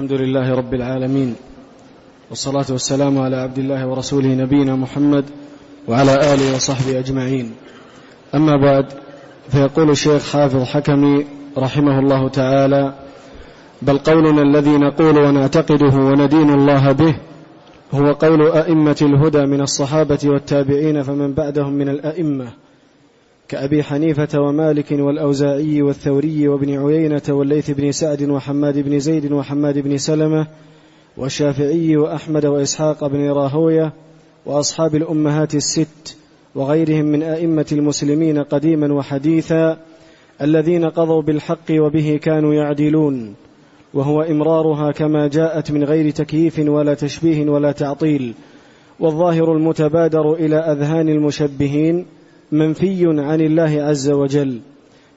الحمد لله رب العالمين والصلاة والسلام على عبد الله ورسوله نبينا محمد وعلى آله وصحبه أجمعين. أما بعد فيقول الشيخ حافظ حكمي رحمه الله تعالى بل قولنا الذي نقول ونعتقده وندين الله به هو قول أئمة الهدى من الصحابة والتابعين فمن بعدهم من الأئمة كأبي حنيفة ومالك والأوزاعي والثوري وابن عيينة والليث بن سعد وحماد بن زيد وحماد بن سلمة والشافعي وأحمد وإسحاق بن راهوية وأصحاب الأمهات الست وغيرهم من أئمة المسلمين قديما وحديثا الذين قضوا بالحق وبه كانوا يعدلون وهو إمرارها كما جاءت من غير تكييف ولا تشبيه ولا تعطيل والظاهر المتبادر إلى أذهان المشبهين منفي عن الله عز وجل.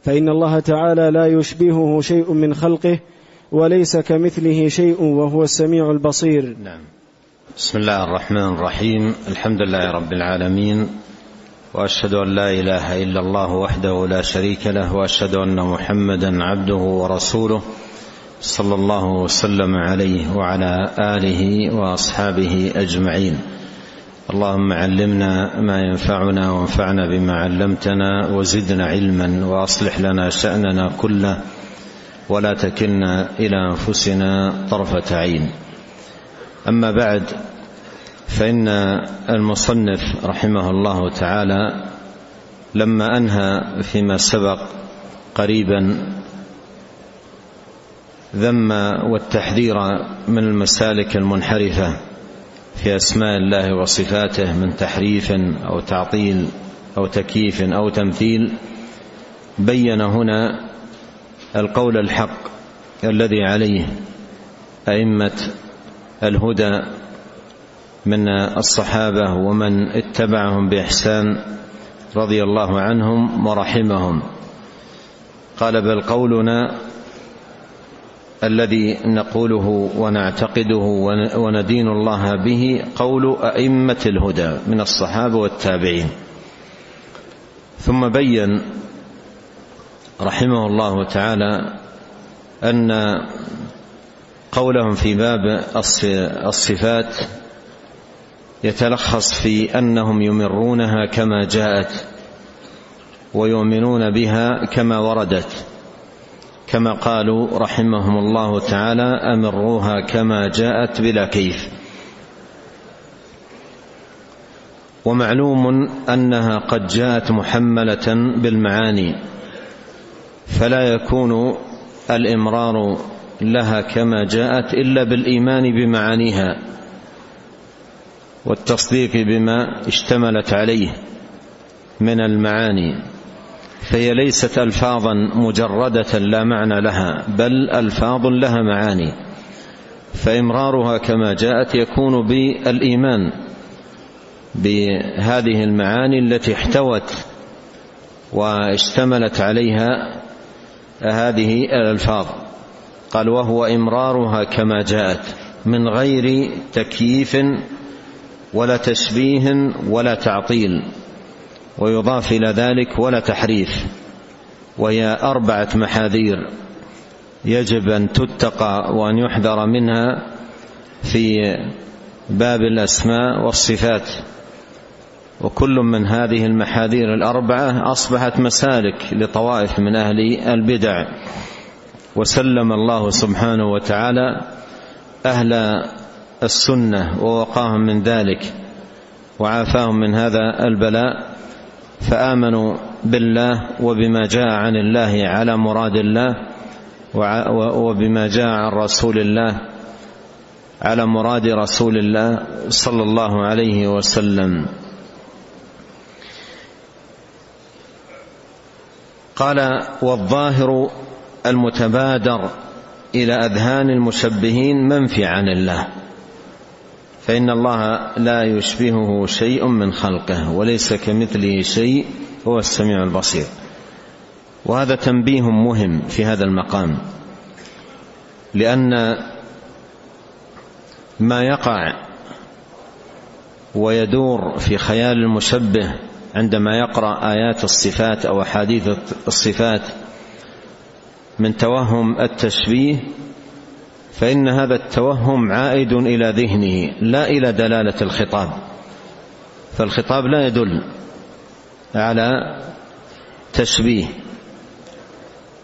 فإن الله تعالى لا يشبهه شيء من خلقه وليس كمثله شيء وهو السميع البصير. نعم. بسم الله الرحمن الرحيم. الحمد لله رب العالمين وأشهد أن لا إله إلا الله وحده لا شريك له وأشهد أن محمدا عبده ورسوله صلى الله وسلم عليه وعلى آله وأصحابه أجمعين. اللهم علمنا ما ينفعنا وانفعنا بما علمتنا وزدنا علما وأصلح لنا شأننا كله ولا تكلنا إلى أنفسنا طرفة عين. أما بعد فإن المصنف رحمه الله تعالى لما أنهى فيما سبق قريبا ذم والتحذير من المسالك المنحرفة في أسماء الله وصفاته من تحريف أو تعطيل أو تكييف أو تمثيل بين هنا القول الحق الذي عليه أئمة الهدى من الصحابة ومن اتبعهم بإحسان رضي الله عنهم ورحمهم. قال بل قولنا الذي نقوله ونعتقده وندين الله به قول أئمة الهدى من الصحابة والتابعين. ثم بين رحمه الله تعالى أن قولهم في باب الصفات يتلخص في أنهم يمرونها كما جاءت ويؤمنون بها كما وردت. كما قالوا رحمهم الله تعالى أمروها كما جاءت بلا كيف. ومعلوم أنها قد جاءت محملة بالمعاني فلا يكون الإمرار لها كما جاءت إلا بالإيمان بمعانيها والتصديق بما اشتملت عليه من المعاني. فهي ليست الفاظا مجردة لا معنى لها بل ألفاظ لها معاني. فإمرارها كما جاءت يكون بالإيمان بهذه المعاني التي احتوت واشتملت عليها هذه الألفاظ. قال وهو إمرارها كما جاءت من غير تكييف ولا تشبيه ولا تعطيل. ويضاف إلى ذلك ولا تحريف. وهي أربعة محاذير يجب أن تتقى وأن يحذر منها في باب الأسماء والصفات. وكل من هذه المحاذير الأربعة أصبحت مسالك لطوائف من أهل البدع. وسلم الله سبحانه وتعالى أهل السنة ووقاهم من ذلك وعافاهم من هذا البلاء. فآمنوا بالله وبما جاء عن الله على مراد الله وبما جاء عن رسول الله على مراد رسول الله صلى الله عليه وسلم. قال والظاهر المتبادر إلى أذهان المشبهين منفي عن الله. فإن الله لا يشبهه شيء من خلقه وليس كمثله شيء هو السميع البصير. وهذا تنبيه مهم في هذا المقام لأن ما يقع ويدور في خيال المشبه عندما يقرأ آيات الصفات أو أحاديث الصفات من توهم التشبيه فإن هذا التوهم عائد إلى ذهنه لا إلى دلالة الخطاب. فالخطاب لا يدل على تشبيه.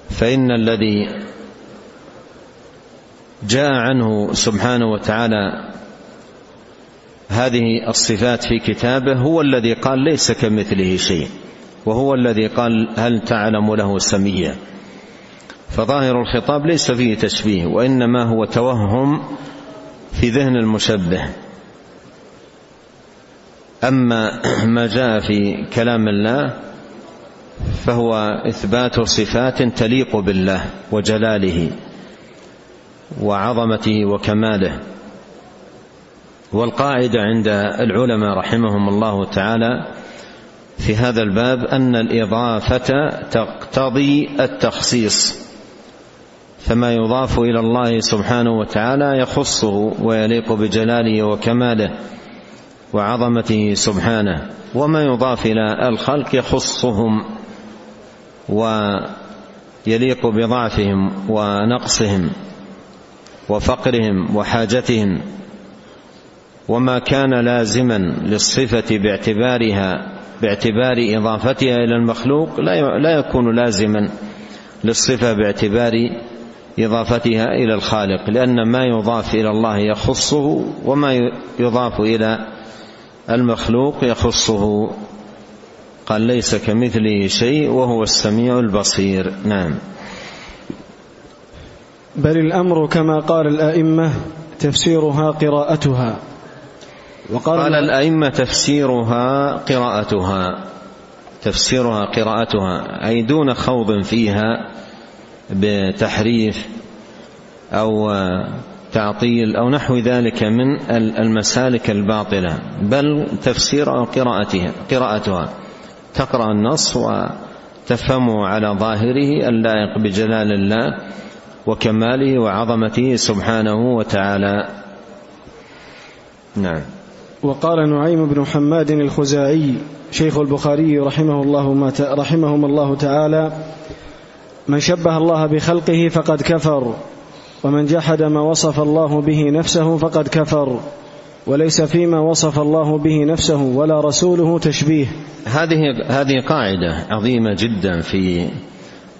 فإن الذي جاء عنه سبحانه وتعالى هذه الصفات في كتابه هو الذي قال ليس كمثله شيء وهو الذي قال هل تعلم له سميا. فظاهر الخطاب ليس فيه تشبيه وإنما هو توهم في ذهن المشبه. أما ما جاء في كلام الله فهو إثبات صفات تليق بالله وجلاله وعظمته وكماله. والقاعدة عند العلماء رحمهم الله تعالى في هذا الباب أن الإضافة تقتضي التخصيص. فما يضاف إلى الله سبحانه وتعالى يخصه ويليق بجلاله وكماله وعظمته سبحانه. وما يضاف إلى الخلق يخصهم ويليق بضعفهم ونقصهم وفقرهم وحاجتهم. وما كان لازما للصفة باعتبارها باعتبار إضافتها إلى المخلوق لا يكون لازما للصفة باعتبار إضافتها إلى الخالق لأن ما يضاف إلى الله يخصه وما يضاف إلى المخلوق يخصه. قال ليس كمثله شيء وهو السميع البصير. نعم. بل الأمر كما قال الأئمة تفسيرها قراءتها. وقال قال الأئمة تفسيرها قراءتها تفسيرها قراءتها أي دون خوض فيها. بتحريف أو تعطيل أو نحو ذلك من المسالك الباطلة بل تفسير قراءتها قراءتها. تقرأ النص وتفهمه على ظاهره اللائق بجلال الله وكماله وعظمته سبحانه وتعالى. نعم. وقال نعيم بن حماد الخزاعي شيخ البخاري رحمه الله رحمهم الله تعالى من شبه الله بخلقه فقد كفر ومن جحد ما وصف الله به نفسه فقد كفر وليس فيما وصف الله به نفسه ولا رسوله تشبيه. هذه هذه قاعدة عظيمة جدا في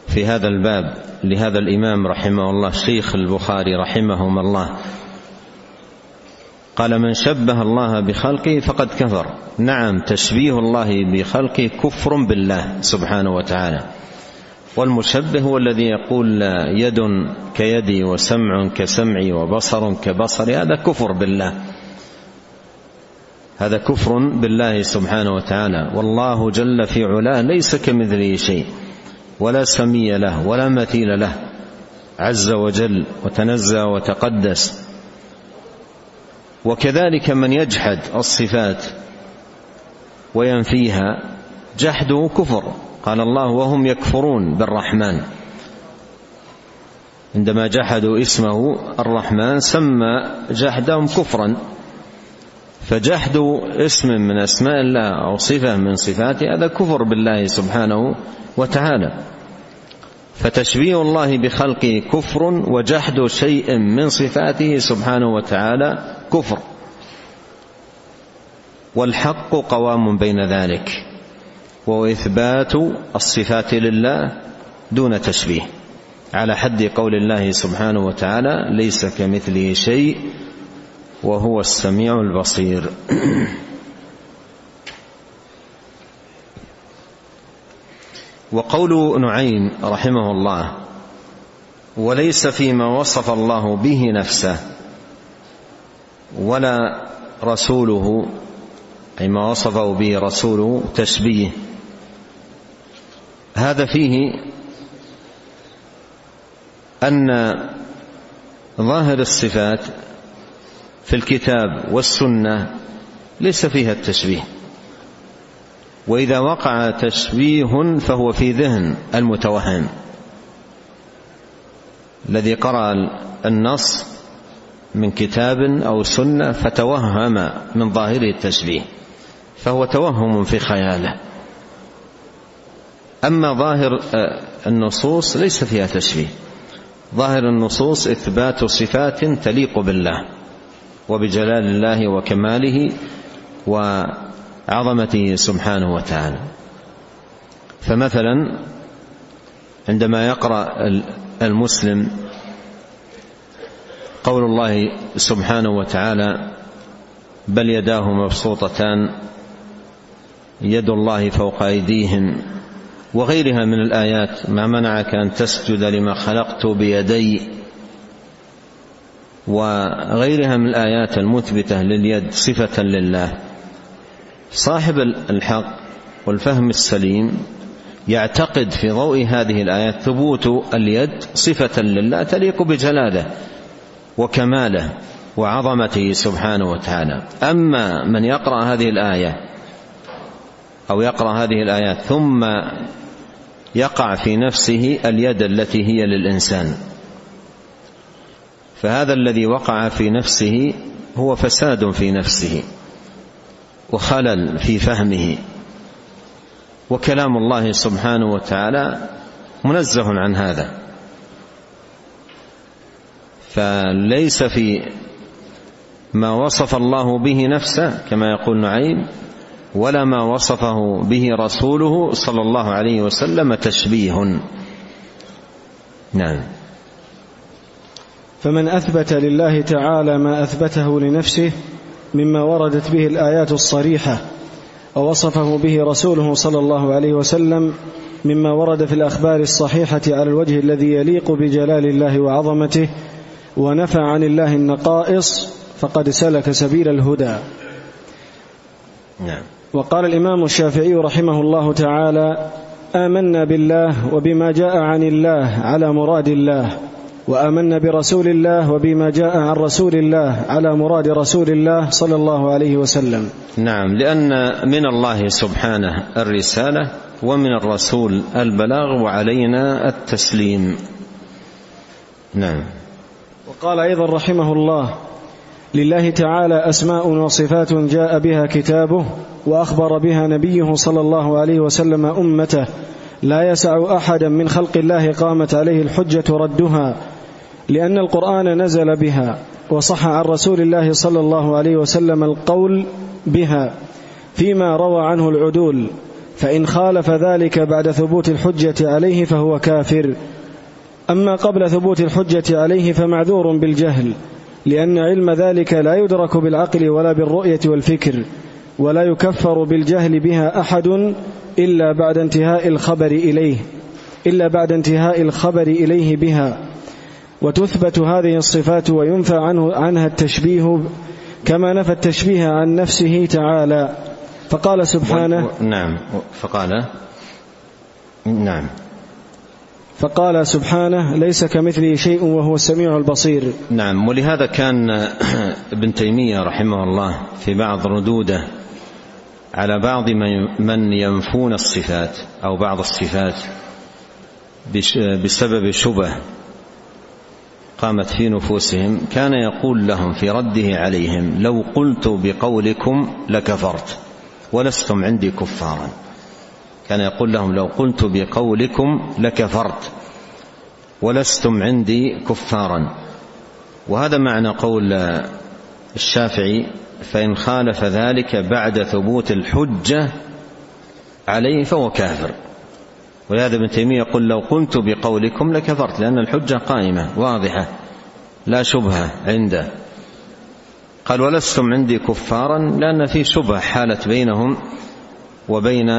في هذا الباب لهذا الإمام رحمه الله الشيخ البخاري رحمهما الله. قال من شبه الله بخلقه فقد كفر. نعم تشبيه الله بخلقه كفر بالله سبحانه وتعالى. والمشبه هو الذي يقول يد كيدي وسمع كسمعي وبصر كبصري هذا كفر بالله. هذا كفر بالله سبحانه وتعالى. والله جل في علاه ليس كمثله شيء ولا سمي له ولا مثيل له. عز وجل وتنزه وتقدس. وكذلك من يجحد الصفات وينفيها جحده كفر. قال الله وهم يكفرون بالرحمن. عندما جحدوا اسمه الرحمن سمى جحدهم كفرا. فجحد اسم من أسماء الله أو صفة من صفاته هذا كفر بالله سبحانه وتعالى. فتشبيه الله بخلقه كفر وجحد شيء من صفاته سبحانه وتعالى كفر. والحق قوام بين ذلك. وهو اثبات الصفات لله دون تشبيه. على حد قول الله سبحانه وتعالى ليس كمثله شيء وهو السميع البصير. وقول نعيم رحمه الله وليس فيما وصف الله به نفسه ولا رسوله أي ما وصفه به رسوله تشبيه. هذا فيه أن ظاهر الصفات في الكتاب والسنة ليس فيها التشبيه. وإذا وقع تشبيه فهو في ذهن المتوهم الذي قرأ النص من كتاب أو سنة فتوهم من ظاهره التشبيه فهو توهم في خياله. أما ظاهر النصوص ليس فيها تشبيه. ظاهر النصوص إثبات صفات تليق بالله وبجلال الله وكماله وعظمته سبحانه وتعالى. فمثلا عندما يقرأ المسلم قول الله سبحانه وتعالى بل يداه مبسوطتان يد الله فوق أيديهم وغيرها من الآيات ما منعك أن تسجد لما خلقت بيدي وغيرها من الآيات المثبتة لليد صفة لله. صاحب الحق والفهم السليم يعتقد في ضوء هذه الآيات ثبوت اليد صفة لله تليق بجلاله وكماله وعظمته سبحانه وتعالى. أما من يقرأ هذه الآية أو يقرأ هذه الآيات ثم يقع في نفسه اليد التي هي للإنسان. فهذا الذي وقع في نفسه هو فساد في نفسه وخلل في فهمه. وكلام الله سبحانه وتعالى منزه عن هذا. فليس في ما وصف الله به نفسه كما يقول نعيم ولا ما وصفه به رسوله صلى الله عليه وسلم تشبيه. نعم. فمن أثبت لله تعالى ما أثبته لنفسه مما وردت به الآيات الصريحة ووصفه به رسوله صلى الله عليه وسلم مما ورد في الأخبار الصحيحة على الوجه الذي يليق بجلال الله وعظمته ونفى عن الله النقائص فقد سلك سبيل الهدى. نعم. وقال الإمام الشافعي رحمه الله تعالى آمنا بالله وبما جاء عن الله على مراد الله وآمنا برسول الله وبما جاء عن رسول الله على مراد رسول الله صلى الله عليه وسلم. نعم لأن من الله سبحانه الرسالة ومن الرسول البلاغ وعلينا التسليم. نعم. وقال أيضا رحمه الله لله تعالى أسماء وصفات جاء بها كتابه وأخبر بها نبيه صلى الله عليه وسلم أمته لا يسع احدا من خلق الله قامت عليه الحجة ردها لأن القرآن نزل بها وصح عن رسول الله صلى الله عليه وسلم القول بها فيما روى عنه العدول فإن خالف ذلك بعد ثبوت الحجة عليه فهو كافر. أما قبل ثبوت الحجة عليه فمعذور بالجهل لأن علم ذلك لا يدرك بالعقل ولا بالرؤية والفكر. ولا يكفر بالجهل بها أحد إلا بعد انتهاء الخبر إليه إلا بعد انتهاء الخبر إليه بها. وتثبت هذه الصفات وينفى عنه عنها التشبيه كما نفى التشبيه عن نفسه تعالى. فقال سبحانه نعم. فقال نعم. فقال سبحانه ليس كمثله شيء وهو السميع البصير. نعم. ولهذا كان ابن تيمية رحمه الله في بعض ردوده على بعض من ينفون الصفات أو بعض الصفات بسبب شبه قامت في نفوسهم كان يقول لهم في رده عليهم لو قلت بقولكم لكفرت ولستم عندي كفارا. كان يقول لهم لو قلت بقولكم لكفرت ولستم عندي كفارا. وهذا معنى قول الشافعي فإن خالف ذلك بعد ثبوت الحجة عليه فهو كافر. ولهذا ابن تيمية يقول لو قلت بقولكم لكفرت لأن الحجة قائمة واضحة لا شبهة عنده. قال ولستم عندي كفارا لأن في شبهة حالت بينهم وبين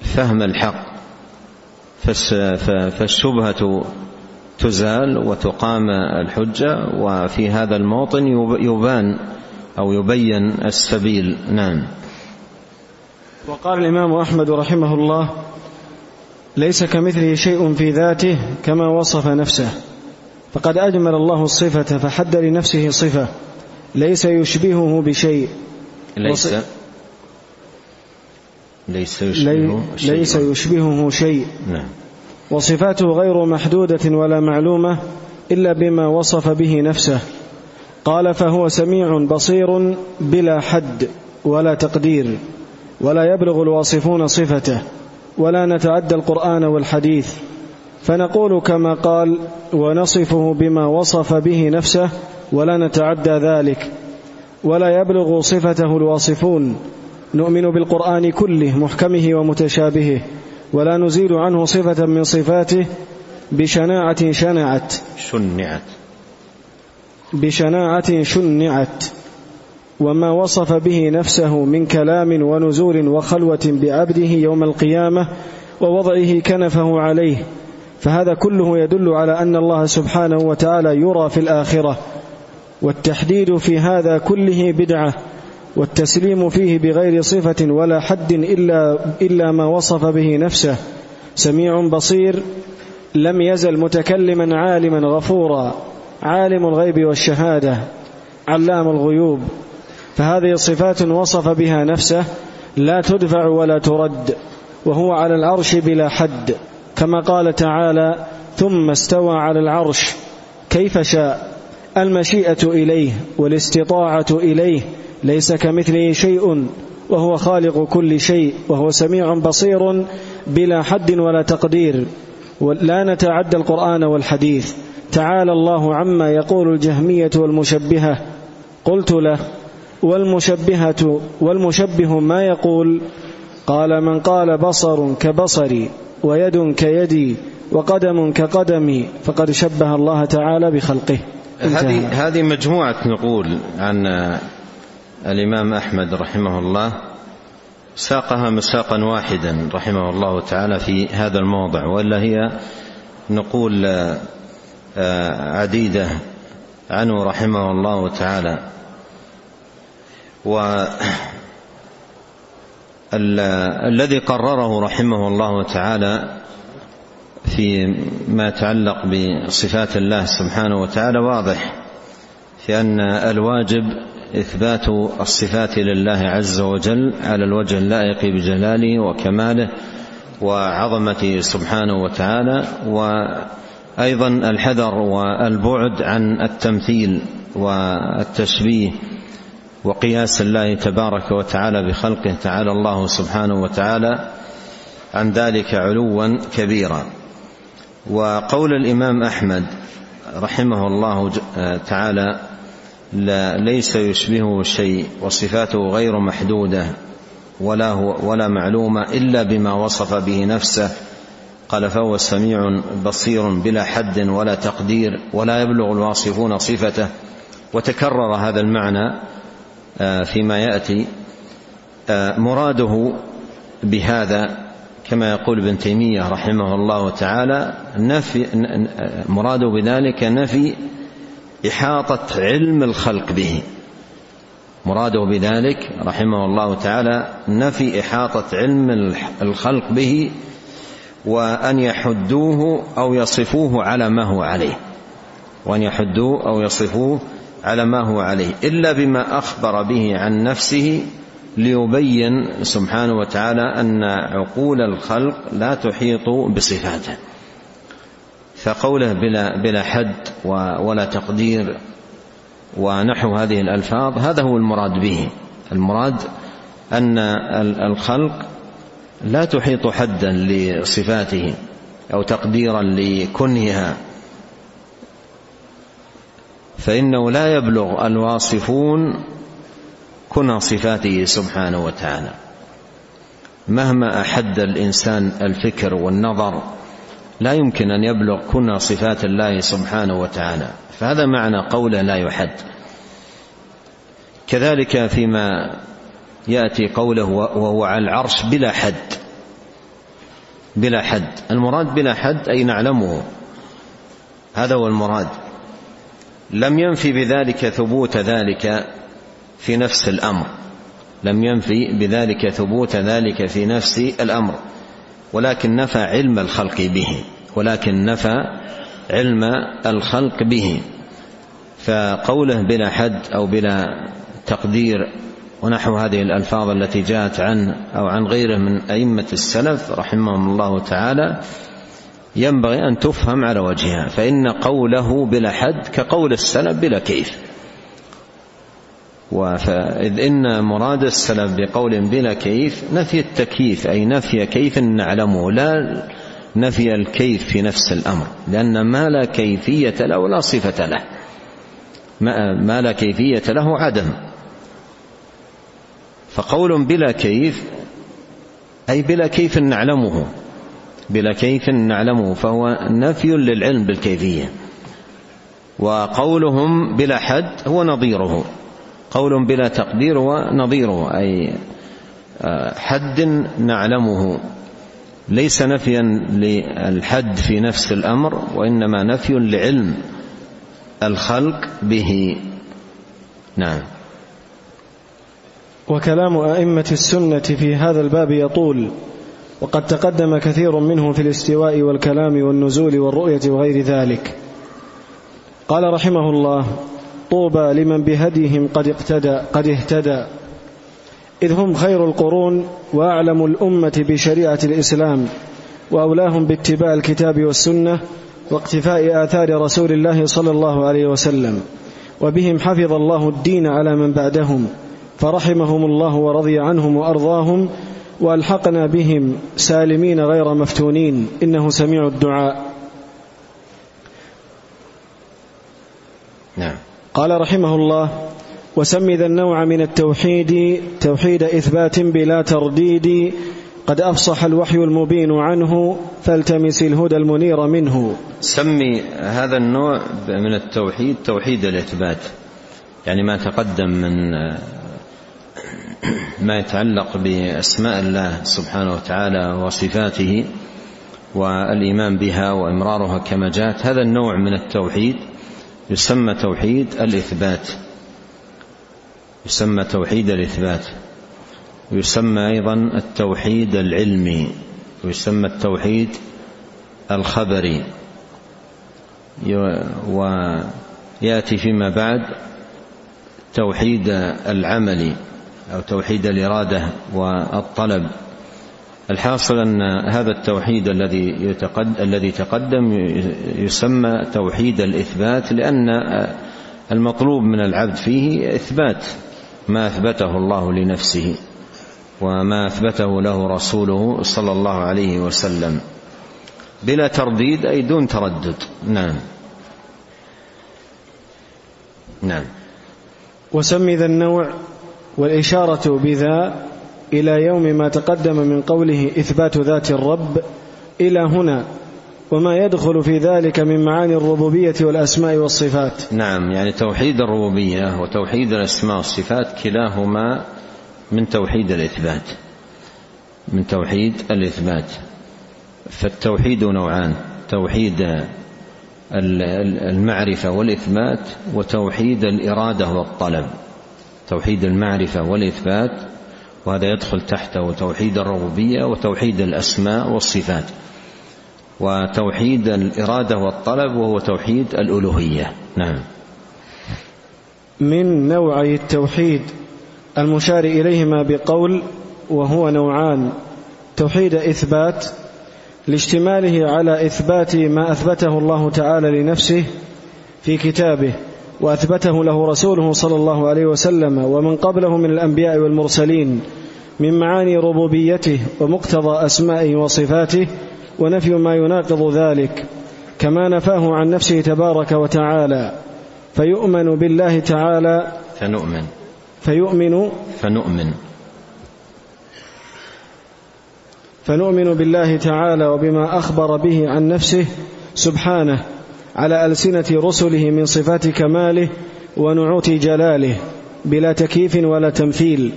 فهم الحق. فالشبهة تزال وتقام الحجة وفي هذا الموطن يبان أو يبين السبيل. نعم. وقال الإمام أحمد رحمه الله ليس كمثله شيء في ذاته كما وصف نفسه. فقد أجمل الله الصفة فحد لنفسه صفة. ليس يشبهه بشيء. ليس. ليس يشبهه شيء ليس يشبهه شيء. نعم. وصفاته غير محدودة ولا معلومة إلا بما وصف به نفسه. قال فهو سميع بصير بلا حد ولا تقدير ولا يبلغ الواصفون صفته ولا نتعدى القرآن والحديث فنقول كما قال ونصفه بما وصف به نفسه ولا نتعدى ذلك ولا يبلغ صفته الواصفون نؤمن بالقرآن كله محكمه ومتشابهه ولا نزيل عنه صفة من صفاته بشناعة شنعت شنعت. بشناعة شنعت وما وصف به نفسه من كلام ونزول وخلوة بعبده يوم القيامة ووضعه كنفه عليه. فهذا كله يدل على أن الله سبحانه وتعالى يرى في الآخرة والتحديد في هذا كله بدعة والتسليم فيه بغير صفة ولا حد إلا, إلا ما وصف به نفسه. سميع بصير لم يزل متكلما عالما غفورا. عالم الغيب والشهادة علام الغيوب. فهذه صفات وصف بها نفسه لا تدفع ولا ترد وهو على العرش بلا حد. كما قال تعالى ثم استوى على العرش كيف شاء؟ المشيئة إليه والاستطاعة إليه ليس كمثله شيء وهو خالق كل شيء وهو سميع بصير بلا حد ولا تقدير. لا نتعدى القرآن والحديث. تعالى الله عما يقول الجهمية والمشبهة. قلت له والمشبهة والمشبه ما يقول؟ قال من قال بصر كبصري ويد كيدي وقدم كقدمي فقد شبه الله تعالى بخلقه. هذه هذه مجموعة نقول عن الإمام أحمد رحمه الله. ساقها مساقا واحدا رحمه الله تعالى في هذا الموضع وإلا هي نقول عديدة عنه رحمه الله تعالى. والذي قرره رحمه الله تعالى في ما يتعلق بصفات الله سبحانه وتعالى واضح في أن الواجب إثبات الصفات لله عز وجل على الوجه اللائق بجلاله وكماله وعظمته سبحانه وتعالى. وأيضا الحذر والبعد عن التمثيل والتشبيه وقياس الله تبارك وتعالى بخلقه تعالى الله سبحانه وتعالى عن ذلك علوا كبيرا. وقول الإمام أحمد رحمه الله تعالى لا ليس يشبهه شيء وصفاته غير محدودة ولا هو ولا معلومة إلا بما وصف به نفسه قال فهو سميع بصير بلا حد ولا تقدير ولا يبلغ الواصفون صفته. وتكرر هذا المعنى آه، فيما يأتي آه، مراده بهذا كما يقول ابن تيمية رحمه الله تعالى نفي مراده بذلك نفي إحاطة علم الخلق به. مراده بذلك رحمه الله تعالى نفي إحاطة علم الخلق به وأن يحدوه أو يصفوه على ما هو عليه. وأن يحدوه أو يصفوه على ما هو عليه. إلا بما أخبر به عن نفسه ليبين سبحانه وتعالى أن عقول الخلق لا تحيط بصفاته. فقوله بلا بلا حد ولا تقدير ونحو هذه الألفاظ هذا هو المراد به. المراد أن الخلق لا تحيط حدا لصفاته أو تقديرا لكنهها فإنه لا يبلغ الواصفون كنى صفاته سبحانه وتعالى. مهما أحد الإنسان الفكر والنظر لا يمكن أن يبلغ كنا صفات الله سبحانه وتعالى. فهذا معنى قوله لا يحد. كذلك فيما يأتي قوله وهو على العرش بلا حد. بلا حد. المراد بلا حد أي نعلمه. هذا هو المراد. لم ينفي بذلك ثبوت ذلك في نفس الأمر. لم ينفي بذلك ثبوت ذلك في نفس الأمر. ولكن نفى علم الخلق به. ولكن نفى علم الخلق به. فقوله بلا حد أو بلا تقدير ونحو هذه الألفاظ التي جاءت عنه أو عن غيره من أئمة السلف رحمهم الله تعالى ينبغي أن تفهم على وجهها فإن قوله بلا حد كقول السلف بلا كيف. إذ إن مراد السلف بقول بلا كيف نفي التكييف أي نفي كيف نعلمه لا نفي الكيف في نفس الأمر لأن ما لا كيفية له لا صفة له. ما لا كيفية له عدم. فقول بلا كيف أي بلا كيف نعلمه بلا كيف نعلمه فهو نفي للعلم بالكيفية. وقولهم بلا حد هو نظيره. قول بلا تقدير هو نظيره أي آه، حد نعلمه. ليس نفيا للحد في نفس الأمر وإنما نفي لعلم الخلق به. نعم. وكلام أئمة السنة في هذا الباب يطول وقد تقدم كثير منه في الاستواء والكلام والنزول والرؤية وغير ذلك. قال رحمه الله طوبى لمن بهديهم قد اقتدى قد اهتدى. إذ هم خير القرون وأعلم الأمة بشريعة الإسلام وأولاهم باتباع الكتاب والسنة واقتفاء آثار رسول الله صلى الله عليه وسلم وبهم حفظ الله الدين على من بعدهم. فرحمهم الله ورضي عنهم وأرضاهم وألحقنا بهم سالمين غير مفتونين إنه سميع الدعاء. نعم. قال رحمه الله وسم ذا النوع من التوحيد توحيد إثبات بلا ترديد قد أفصح الوحي المبين عنه فالتمس الهدى المنير منه. سمي هذا النوع من التوحيد توحيد الإثبات يعني ما تقدم من ما يتعلق بأسماء الله سبحانه وتعالى وصفاته والإيمان بها وإمرارها كما جاءت. هذا النوع من التوحيد يسمى توحيد الإثبات. يسمى توحيد الإثبات. ويسمى أيضا التوحيد العلمي. ويسمى التوحيد الخبري. ويأتي فيما بعد توحيد العمل أو توحيد الإرادة والطلب. الحاصل أن هذا التوحيد الذي الذي تقدم يسمى توحيد الإثبات لأن المطلوب من العبد فيه إثبات ما أثبته الله لنفسه وما أثبته له رسوله صلى الله عليه وسلم. بلا ترديد أي دون تردد. نعم. نعم. وسم ذا النوع والإشارة بذا إلى يوم ما تقدم من قوله إثبات ذات الرب إلى هنا وما يدخل في ذلك من معاني الربوبية والأسماء والصفات. نعم يعني توحيد الربوبية وتوحيد الأسماء والصفات كلاهما من توحيد الإثبات من توحيد الإثبات. فالتوحيد نوعان توحيد المعرفة والإثبات وتوحيد الإرادة والطلب. توحيد المعرفة والإثبات وهذا يدخل تحته توحيد الربوبية وتوحيد الأسماء والصفات. وتوحيد الإرادة والطلب وهو توحيد الألوهية. نعم. من نوعي التوحيد المشار إليهما بقول وهو نوعان توحيد إثبات لاشتماله على إثبات ما أثبته الله تعالى لنفسه في كتابه وأثبته له رسوله صلى الله عليه وسلم ومن قبله من الأنبياء والمرسلين من معاني ربوبيته ومقتضى أسمائه وصفاته ونفي ما يناقض ذلك كما نفاه عن نفسه تبارك وتعالى فيؤمن بالله تعالى فنؤمن. فيؤمن فنؤمن. فنؤمن بالله تعالى وبما أخبر به عن نفسه سبحانه على ألسنة رسله من صفات كماله ونعوت جلاله بلا تكييف ولا تمثيل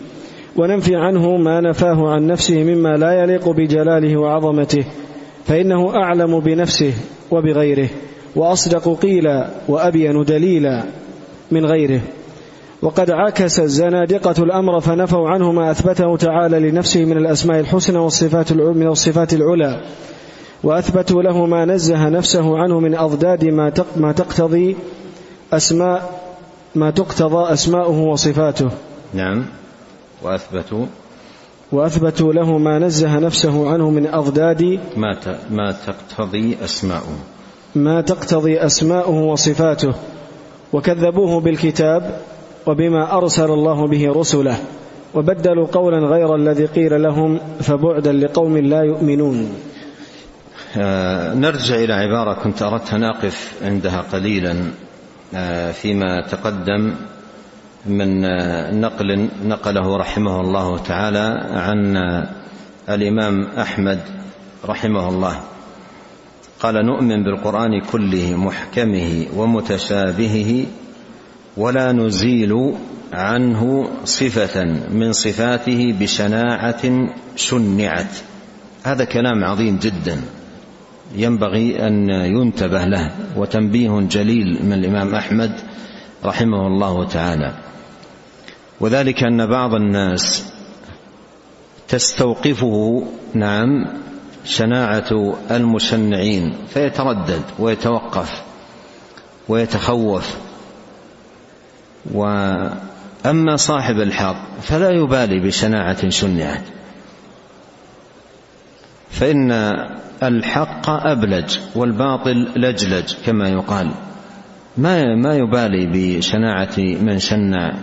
وننفي عنه ما نفاه عن نفسه مما لا يليق بجلاله وعظمته فإنه أعلم بنفسه وبغيره وأصدق قيلا وأبين دليلا من غيره. وقد عكس الزنادقة الأمر فنفوا عنه ما أثبته تعالى لنفسه من الأسماء الحسنى والصفات من الصفات العلى وأثبتوا له ما نزه نفسه عنه من أضداد ما ما تقتضي أسماء ما تقتضى أسماؤه وصفاته. نعم. وأثبتوا وأثبتوا له ما نزه نفسه عنه من أضداد ما ما تقتضي أسماؤه. ما تقتضي أسماؤه وصفاته. وكذبوه بالكتاب وبما أرسل الله به رسله. وبدلوا قولا غير الذي قيل لهم فبعدا لقوم لا يؤمنون. نرجع إلى عبارة كنت أردت أن أقف عندها قليلا آه، فيما تقدم من نقل نقله رحمه الله تعالى عن الإمام أحمد رحمه الله. قال نؤمن بالقرآن كله محكمه ومتشابهه ولا نزيل عنه صفة من صفاته بشناعة شنعت. هذا كلام عظيم جدا. ينبغي أن ينتبه له وتنبيه جليل من الإمام أحمد رحمه الله تعالى. وذلك أن بعض الناس تستوقفه نعم شناعة المشنعين فيتردد ويتوقف ويتخوف. وأما صاحب الحق فلا يبالي بشناعة شنعت. فإن الحق أبلج والباطل لجلج كما يقال. ما ما يبالي بشناعة من شنع؟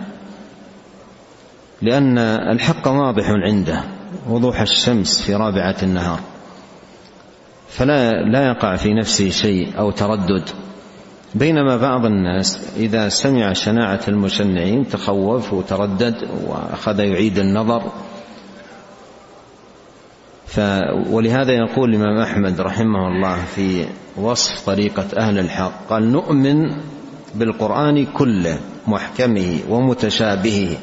لأن الحق واضح عنده وضوح الشمس في رابعة النهار. فلا لا يقع في نفسه شيء أو تردد. بينما بعض الناس إذا سمع شناعة المشنعين تخوف وتردد وأخذ يعيد النظر. ف ولهذا يقول الإمام أحمد رحمه الله في وصف طريقة أهل الحق قال نؤمن بالقرآن كله محكمه ومتشابهه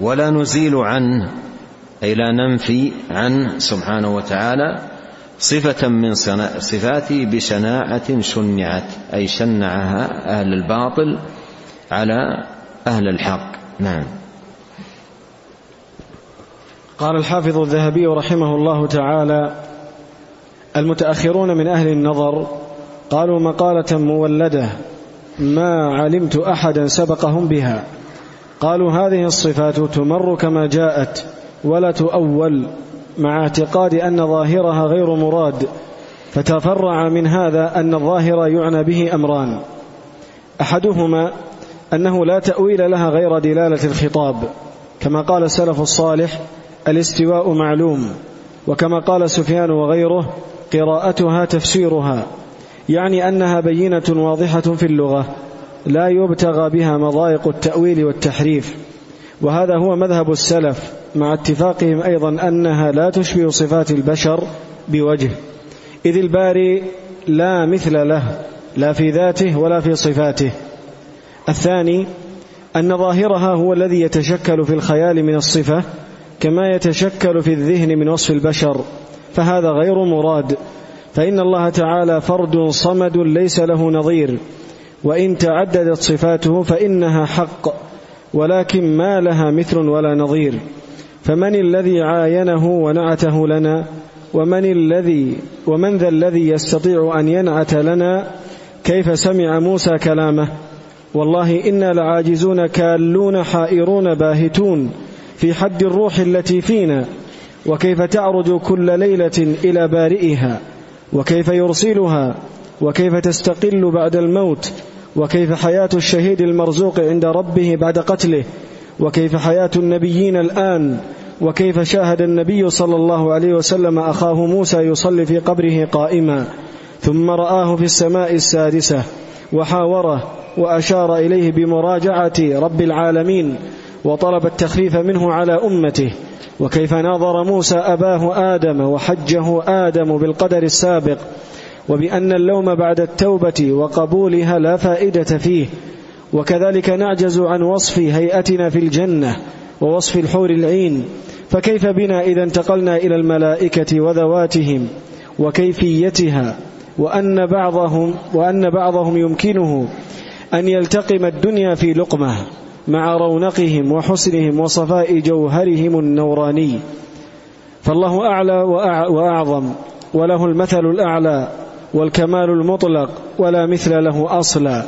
ولا نزيل عنه أي لا ننفي عنه سبحانه وتعالى صفة من صفاته بشناعة شنعت أي شنعها أهل الباطل على أهل الحق. نعم. قال الحافظ الذهبي رحمه الله تعالى المتأخرون من أهل النظر قالوا مقالة مولدة ما علمت أحدا سبقهم بها. قالوا هذه الصفات تمر كما جاءت ولا تؤول مع اعتقاد أن ظاهرها غير مراد فتفرع من هذا أن الظاهر يعنى به أمران. أحدهما أنه لا تأويل لها غير دلالة الخطاب كما قال السلف الصالح الاستواء معلوم وكما قال سفيان وغيره قراءتها تفسيرها يعني أنها بينة واضحة في اللغة لا يبتغى بها مضايق التأويل والتحريف وهذا هو مذهب السلف مع اتفاقهم أيضا أنها لا تشبه صفات البشر بوجه إذ الباري لا مثل له لا في ذاته ولا في صفاته. الثاني أن ظاهرها هو الذي يتشكل في الخيال من الصفة كما يتشكل في الذهن من وصف البشر فهذا غير مراد. فإن الله تعالى فرد صمد ليس له نظير. وإن تعددت صفاته فإنها حق ولكن ما لها مثل ولا نظير. فمن الذي عاينه ونعته لنا ومن الذي ومن ذا الذي يستطيع أن ينعت لنا كيف سمع موسى كلامه؟ والله إنا لعاجزون كالون حائرون باهتون. في حد الروح التي فينا وكيف تعرج كل ليلة إلى بارئها وكيف يرسلها وكيف تستقل بعد الموت وكيف حياة الشهيد المرزوق عند ربه بعد قتله وكيف حياة النبيين الآن وكيف شاهد النبي صلى الله عليه وسلم أخاه موسى يصلي في قبره قائما ثم رآه في السماء السادسة وحاوره وأشار إليه بمراجعة رب العالمين وطلب التخفيف منه على أمته. وكيف ناظر موسى أباه آدم وحجه آدم بالقدر السابق وبأن اللوم بعد التوبة وقبولها لا فائدة فيه. وكذلك نعجز عن وصف هيئتنا في الجنة ووصف الحور العين. فكيف بنا إذا انتقلنا إلى الملائكة وذواتهم وكيفيتها وأن بعضهم وأن بعضهم يمكنه أن يلتقم الدنيا في لقمة. مع رونقهم وحسنهم وصفاء جوهرهم النوراني. فالله أعلى وأعظم وله المثل الأعلى والكمال المطلق ولا مثل له أصلا.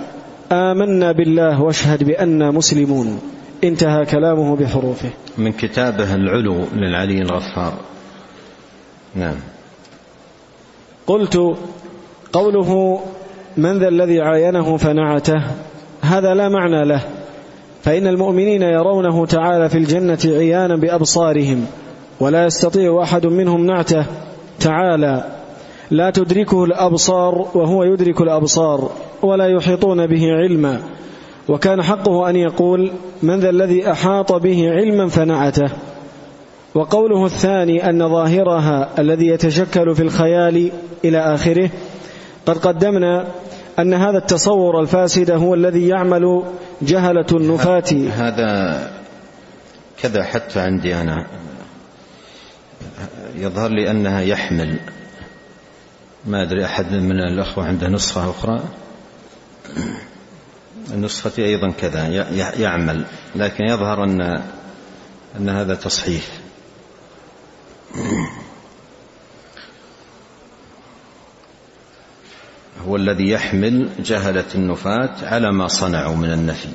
آمنا بالله واشهد بأننا مسلمون. انتهى كلامه بحروفه. من كتابه العلو للعلي الغفار. نعم. قلت قوله من ذا الذي عاينه فنعته. هذا لا معنى له. فإن المؤمنين يرونه تعالى في الجنة عيانا بأبصارهم ولا يستطيع أحد منهم نعته تعالى لا تدركه الأبصار وهو يدرك الأبصار ولا يحيطون به علما. وكان حقه أن يقول من ذا الذي أحاط به علما فنعته. وقوله الثاني أن ظاهرها الذي يتشكل في الخيال إلى آخره قد قدمنا أن هذا التصور الفاسد هو الذي يعمل جهلة النفاة. هذا كذا حتى عندي أنا. يظهر لي أنها يحمل. ما أدري أحد من الأخوة عنده نسخة أخرى. نسختي أيضا كذا يعمل. لكن يظهر أن أن هذا تصحيح. هو الذي يحمل جهلة النفاة على ما صنعوا من النفي.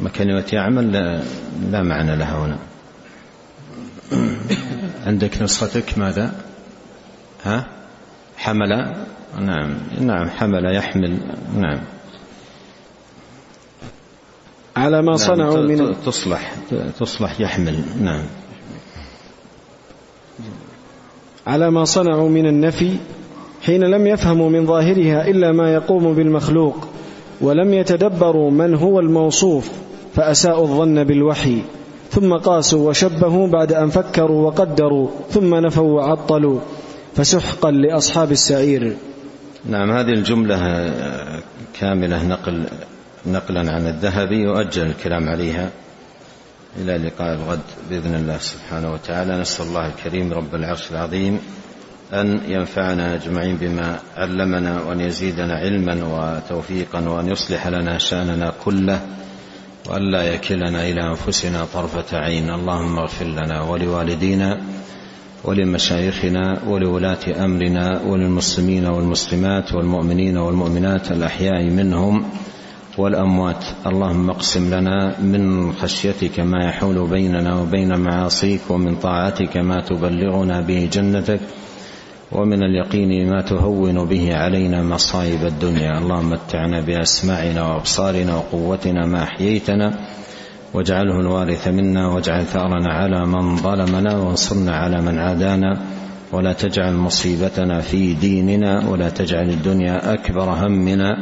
ما كلمة يعمل لا, لا معنى لها هنا. عندك نسختك ماذا؟ ها؟ حمل؟ نعم نعم حمل يحمل نعم. على ما نعم صنعوا من تصلح تصلح يحمل نعم. على ما صنعوا من النفي حين لم يفهموا من ظاهرها إلا ما يقوم بالمخلوق ولم يتدبروا من هو الموصوف فأساءوا الظن بالوحي. ثم قاسوا وشبهوا بعد أن فكروا وقدروا ثم نفوا وعطلوا. فسحقا لأصحاب السعير. نعم هذه الجملة كاملة نقل نقلا عن الذهبي يؤجل الكلام عليها إلى لقاء الغد بإذن الله سبحانه وتعالى. نسأل الله الكريم رب العرش العظيم أن ينفعنا أجمعين بما علمنا وأن يزيدنا علما وتوفيقا وأن يصلح لنا شأننا كله وأن لا يكلنا إلى أنفسنا طرفة عين. اللهم اغفر لنا ولوالدينا ولمشايخنا ولولاة أمرنا وللمسلمين والمسلمات والمؤمنين والمؤمنات الأحياء منهم والأموات. اللهم اقسم لنا من خشيتك ما يحول بيننا وبين معاصيك ومن طاعتك ما تبلغنا به جنتك ومن اليقين ما تهون به علينا مصائب الدنيا. اللهم متعنا بأسماعنا وأبصارنا وقوتنا ما أحييتنا. واجعله الوارث منا. واجعل ثأرنا على من ظلمنا. وانصرنا على من عادانا. ولا تجعل مصيبتنا في ديننا. ولا تجعل الدنيا أكبر همنا.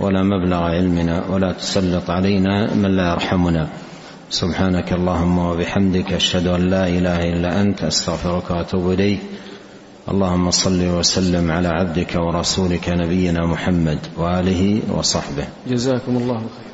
ولا مبلغ علمنا. ولا تسلط علينا من لا يرحمنا. سبحانك اللهم وبحمدك أشهد أن لا إله إلا أنت. أستغفرك وأتوب إليك. اللهم صل وسلم على عبدك ورسولك نبينا محمد وآله وصحبه. جزاكم الله خيرا.